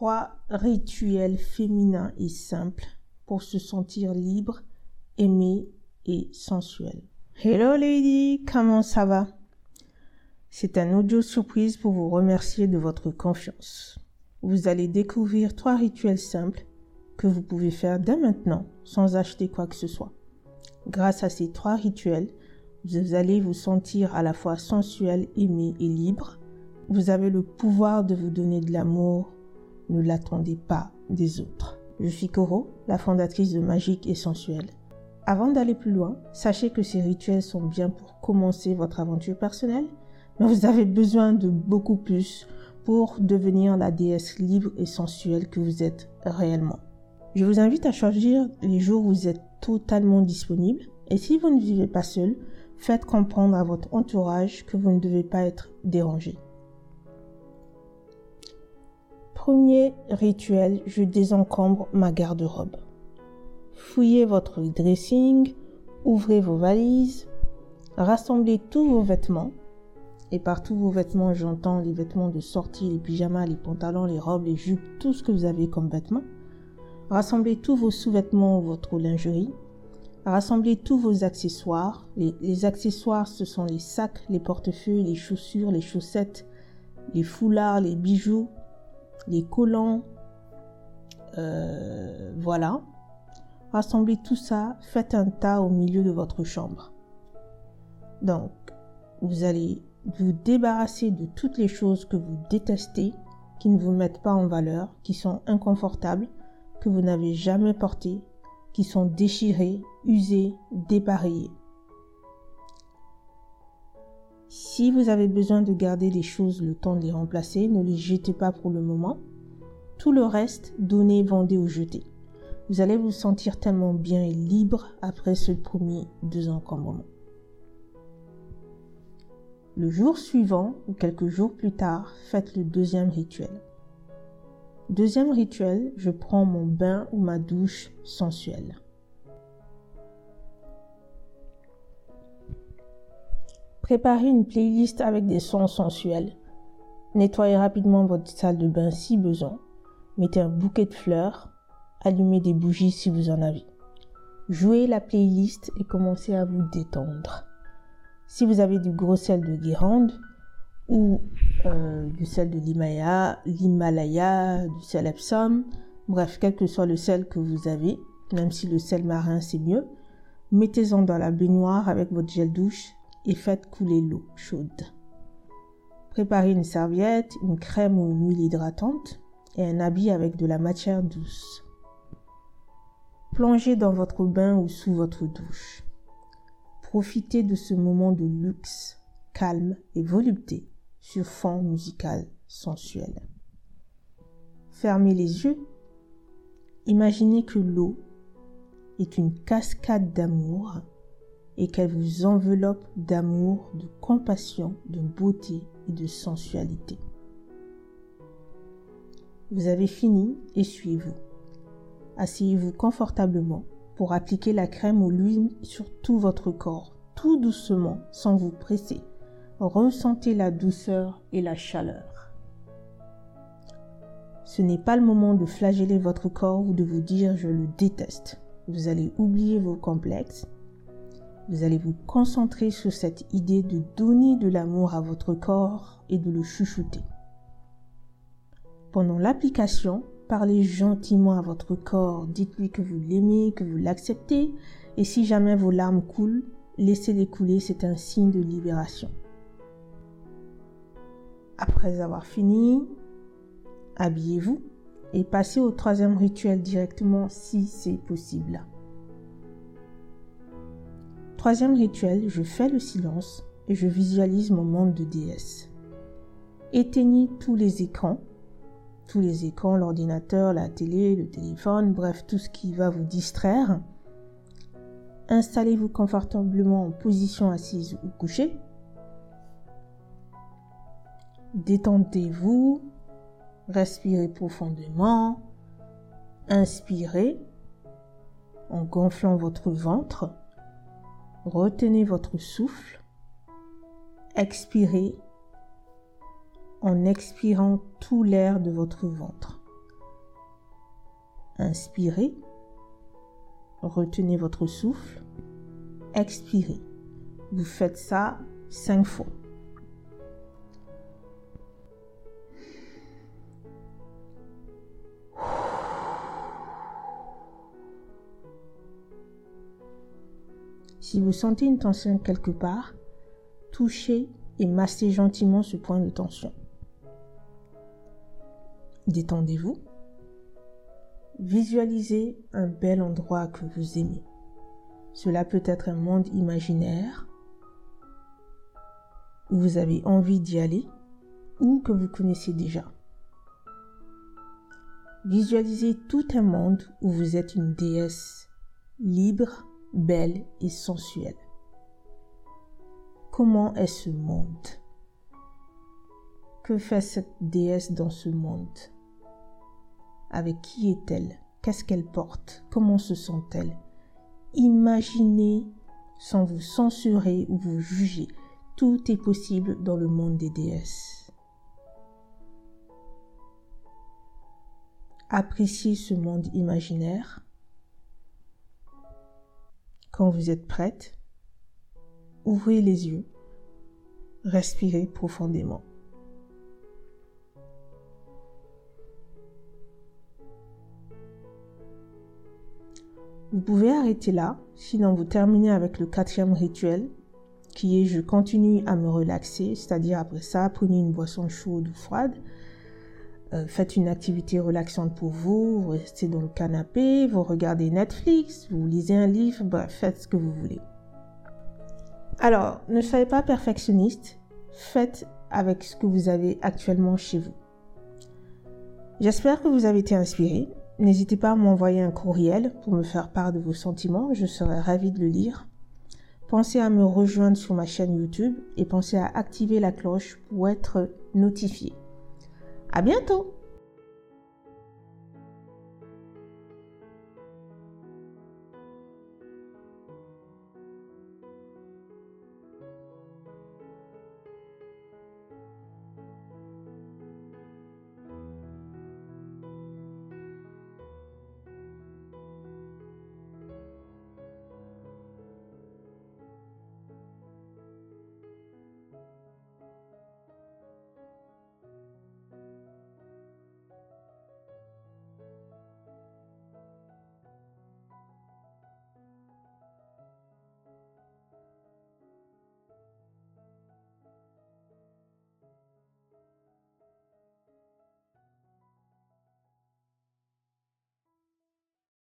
Trois rituels féminins et simples pour se sentir libre, aimé et sensuel. Hello lady, comment ça va? C'est un audio surprise pour vous remercier de votre confiance. Vous allez découvrir trois rituels simples que vous pouvez faire dès maintenant sans acheter quoi que ce soit. Grâce à ces trois rituels, vous allez vous sentir à la fois sensuel, aimé et libre. Vous avez le pouvoir de vous donner de l'amour. Ne l'attendez pas des autres. Je suis Coro, la fondatrice de Magique et Sensuel. Avant d'aller plus loin, sachez que ces rituels sont bien pour commencer votre aventure personnelle, mais vous avez besoin de beaucoup plus pour devenir la déesse libre et sensuelle que vous êtes réellement. Je vous invite à choisir les jours où vous êtes totalement disponible et si vous ne vivez pas seul, faites comprendre à votre entourage que vous ne devez pas être dérangé. Premier rituel, je désencombre ma garde-robe. Fouillez votre dressing, ouvrez vos valises, rassemblez tous vos vêtements. Et par tous vos vêtements, j'entends les vêtements de sortie, les pyjamas, les pantalons, les robes, les jupes, tout ce que vous avez comme vêtements. Rassemblez tous vos sous-vêtements ou votre lingerie. Rassemblez tous vos accessoires. Les, accessoires, ce sont les sacs, les portefeuilles, les chaussures, les chaussettes, les foulards, les bijoux, les collants. Euh, voilà. Rassemblez tout ça, faites un tas au milieu de votre chambre. Donc, vous allez vous débarrasser de toutes les choses que vous détestez, qui ne vous mettent pas en valeur, qui sont inconfortables, que vous n'avez jamais portées, qui sont déchirées, usées, dépareillées. Si vous avez besoin de garder les choses le temps de les remplacer, ne les jetez pas pour le moment. Tout le reste, donnez, vendez ou jetez. Vous allez vous sentir tellement bien et libre après ce premier désencombrement. Le jour suivant ou quelques jours plus tard, faites le deuxième rituel. Deuxième rituel, je prends mon bain ou ma douche sensuelle. Préparez une playlist avec des sons sensuels. Nettoyez rapidement votre salle de bain si besoin. Mettez un bouquet de fleurs, allumez des bougies si vous en avez. Jouez la playlist et commencez à vous détendre. Si vous avez du gros sel de Guérande ou euh, du sel de l'Himalaya, du sel Epsom, bref, quel que soit le sel que vous avez, même si le sel marin c'est mieux, mettez-en dans la baignoire avec votre gel douche et faites couler l'eau chaude. Préparez une serviette, une crème ou une huile hydratante et un habit avec de la matière douce. Plongez dans votre bain ou sous votre douche. Profitez de ce moment de luxe, calme et volupté sur fond musical sensuel. Fermez les yeux. Imaginez que l'eau est une cascade d'amour et qu'elle vous enveloppe d'amour, de compassion, de beauté et de sensualité. Vous avez fini, essuyez-vous. Asseyez-vous confortablement pour appliquer la crème ou l'huile sur tout votre corps, tout doucement, sans vous presser. Ressentez la douceur et la chaleur. Ce n'est pas le moment de flageller votre corps ou de vous dire je le déteste. Vous allez oublier vos complexes. Vous allez vous concentrer sur cette idée de donner de l'amour à votre corps et de le chuchoter. Pendant l'application, parlez gentiment à votre corps, dites-lui que vous l'aimez, que vous l'acceptez, et si jamais vos larmes coulent, laissez-les couler, c'est un signe de libération. Après avoir fini, habillez-vous et passez au troisième rituel directement si c'est possible. Troisième rituel, je fais le silence et je visualise mon monde de déesse. Éteignez tous les écrans tous les écrans, l'ordinateur, la télé, le téléphone, bref, tout ce qui va vous distraire. Installez-vous confortablement en position assise ou couchée. Détendez-vous, respirez profondément, inspirez en gonflant votre ventre, retenez votre souffle, expirez en expirant tout l'air de votre ventre. Inspirez. Retenez votre souffle. Expirez. Vous faites ça cinq fois. Si vous sentez une tension quelque part, touchez et massez gentiment ce point de tension. Détendez-vous. Visualisez un bel endroit que vous aimez. Cela peut être un monde imaginaire où vous avez envie d'y aller ou que vous connaissez déjà. Visualisez tout un monde où vous êtes une déesse libre, belle et sensuelle. Comment est ce monde? Que fait cette déesse dans ce monde? Avec qui est-elle? Qu'est-ce qu'elle porte? Comment se sent-elle? Imaginez sans vous censurer ou vous juger. Tout est possible dans le monde des déesses. Appréciez ce monde imaginaire. Vous êtes prête, ouvrez les yeux, respirez profondément. Vous pouvez arrêter là, sinon vous terminez avec le quatrième rituel, qui est je continue à me relaxer, c'est-à-dire après ça, prenez une boisson chaude ou froide, euh, faites une activité relaxante pour vous, vous restez dans le canapé, vous regardez Netflix, vous lisez un livre, bref, faites ce que vous voulez. Alors, ne soyez pas perfectionniste, faites avec ce que vous avez actuellement chez vous. J'espère que vous avez été inspiré N'hésitez pas à m'envoyer un courriel pour me faire part de vos sentiments, je serai ravie de le lire. Pensez à me rejoindre sur ma chaîne YouTube et pensez à activer la cloche pour être notifié. À bientôt!